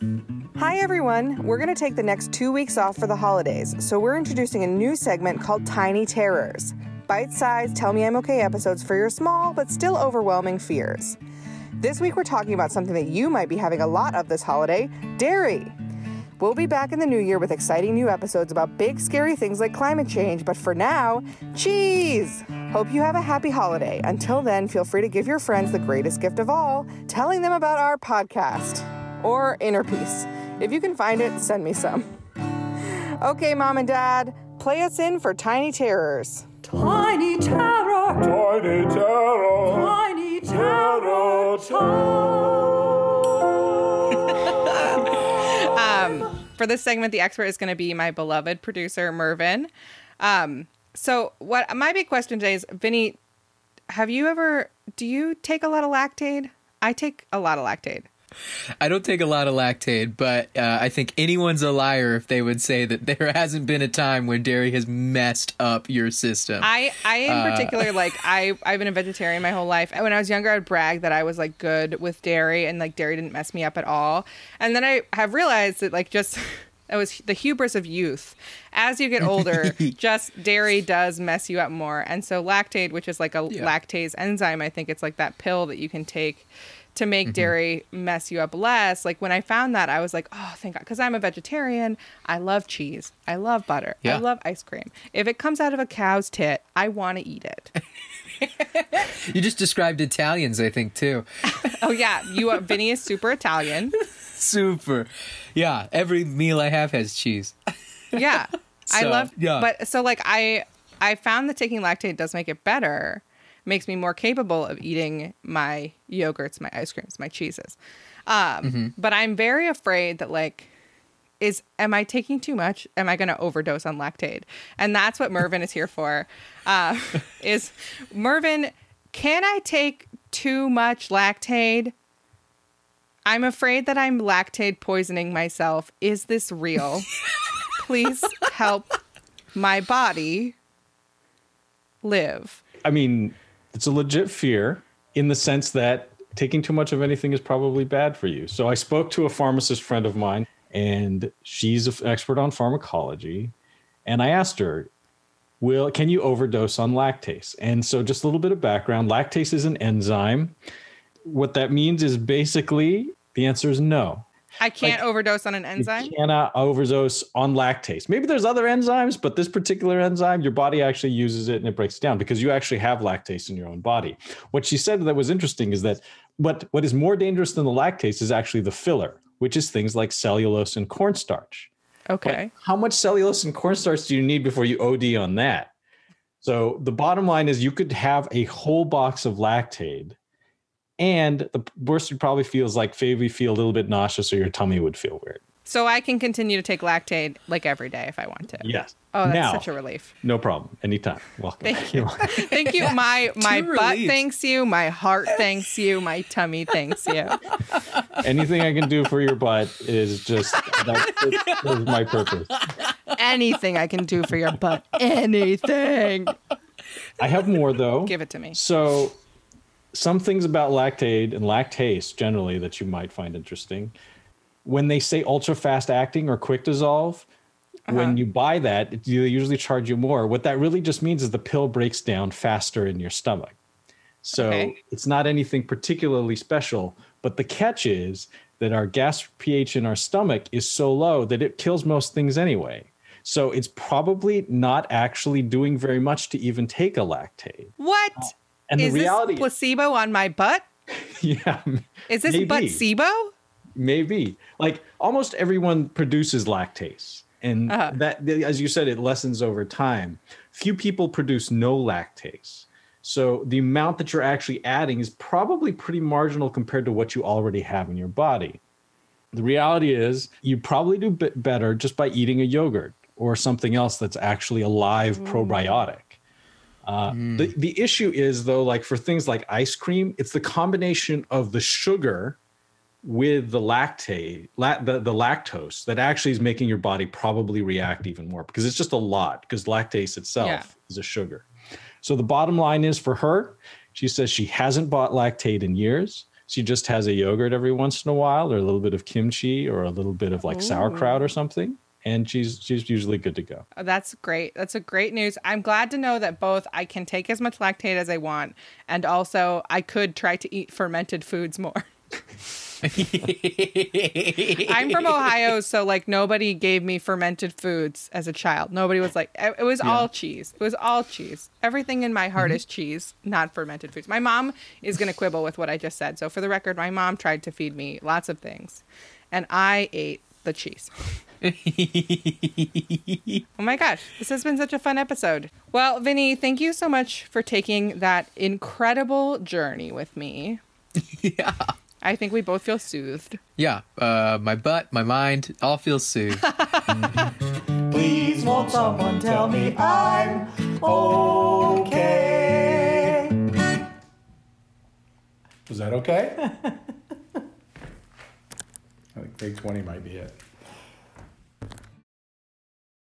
Hi, everyone. We're going to take the next two weeks off for the holidays, so we're introducing a new segment called Tiny Terrors bite sized Tell Me I'm Okay episodes for your small but still overwhelming fears. This week, we're talking about something that you might be having a lot of this holiday dairy. We'll be back in the new year with exciting new episodes about big, scary things like climate change, but for now, cheese! Hope you have a happy holiday. Until then, feel free to give your friends the greatest gift of all telling them about our podcast or inner peace. If you can find it, send me some. Okay, mom and dad, play us in for Tiny Terrors. Tiny terror, Tiny terror. tiny terror Um, for this segment, the expert is going to be my beloved producer, Mervin. Um, so, what my big question today is, Vinny, have you ever, do you take a lot of Lactaid? I take a lot of Lactaid. I don't take a lot of Lactaid, but uh, I think anyone's a liar if they would say that there hasn't been a time where dairy has messed up your system. I, I in Uh, particular, like I, I've been a vegetarian my whole life. And when I was younger, I'd brag that I was like good with dairy and like dairy didn't mess me up at all. And then I have realized that like just it was the hubris of youth. As you get older, just dairy does mess you up more. And so Lactaid, which is like a Yeah. lactase enzyme, I think it's like that pill that you can take to Mm-hmm. make dairy mess you up less. Like when I found that, I was like, oh, thank God. Because I'm a vegetarian. I love cheese. I love butter. I love ice cream. If it comes out of a cow's tit, I want to eat it. you just described Italians, I think, too. oh, yeah. You, uh, Vinny is super Italian. Super. Yeah, every meal I have has cheese. Yeah. I love, yeah. but so like I, I found that taking Lactaid does make it better, makes me more capable of eating my yogurts, my ice creams, my cheeses. Um, Mm-hmm. But I'm very afraid that like, is am I taking too much? Am I going to overdose on Lactaid? And that's what Mervin is here for. Uh, is Mervin? Can I take too much Lactaid? I'm afraid that I'm Lactaid poisoning myself. Is this real? Please help my body live. I mean, it's a legit fear in the sense that taking too much of anything is probably bad for you. So I spoke to a pharmacist friend of mine, and she's an expert on pharmacology. And I asked her, "Will can you overdose on lactase?" And so, just a little bit of background: lactase is an enzyme. What that means is basically the answer is no. I can't overdose on an enzyme. You cannot overdose on lactase. Maybe there's other enzymes, but this particular enzyme, your body actually uses it and it breaks it down because you actually have lactase in your own body. What she said that was interesting is that what, what is more dangerous than the lactase is actually the filler, which is things like cellulose and cornstarch. Okay. How much cellulose and cornstarch do you need before you OD on that? So the bottom line is you could have a whole box of Lactaid and the worst would probably feel is like maybe feel a little bit nauseous or your tummy would feel weird. So I can continue to take Lactaid like every day if I want to. Yes. Oh, that's now, such a relief. no problem. Anytime. Welcome. Thank you. Thank you. My my Two butt reliefs. thanks you. My heart thanks you. My tummy thanks you. Anything I can do for your butt is just that is my purpose. Anything I can do for your butt. Anything. I have more though. Give it to me. So, some things about Lactaid and lactase generally that you might find interesting. When they say ultra fast acting or quick dissolve, uh-huh. when you buy that, they usually charge you more. What that really just means is the pill breaks down faster in your stomach. So Okay. it's not anything particularly special. But the catch is that our gas pH in our stomach is so low that it kills most things anyway. So it's probably not actually doing very much to even take a Lactaid. What And is the reality, this placebo on my butt? yeah, Is this Maybe. butt-sibo? maybe. Like almost everyone produces lactase, and Uh-huh. that, as you said, it lessens over time. Few people produce no lactase, so the amount that you're actually adding is probably pretty marginal compared to what you already have in your body. The reality is, you probably do bit better just by eating a yogurt or something else that's actually a live probiotic. Uh, the, the issue is though, like for things like ice cream, it's the combination of the sugar with the lactate, la- the, the lactose that actually is making your body probably react even more because it's just a lot because lactase itself Yeah. is a sugar. So the bottom line is for her, she says she hasn't bought Lactaid in years. She just has a yogurt every once in a while, or a little bit of kimchi, or a little bit of like sauerkraut or something, and she's she's usually good to go. Oh, That's great. That's a great news. I'm glad to know that both I can take as much Lactaid as I want, and also I could try to eat fermented foods more. I'm from Ohio, so like nobody gave me fermented foods as a child. Nobody was like, it was all cheese. It was all cheese. Everything in my heart mm-hmm. is cheese, not fermented foods. My mom is going to quibble with what I just said. So for the record, my mom tried to feed me lots of things, and I ate the cheese. oh my gosh, this has been such a fun episode. Well, Vinny, thank you so much for taking that incredible journey with me. yeah. I think we both feel soothed. Yeah. Uh, my butt, my mind, all feels soothed. Please won't someone tell me I'm okay? Was that okay? I think take 20 might be it.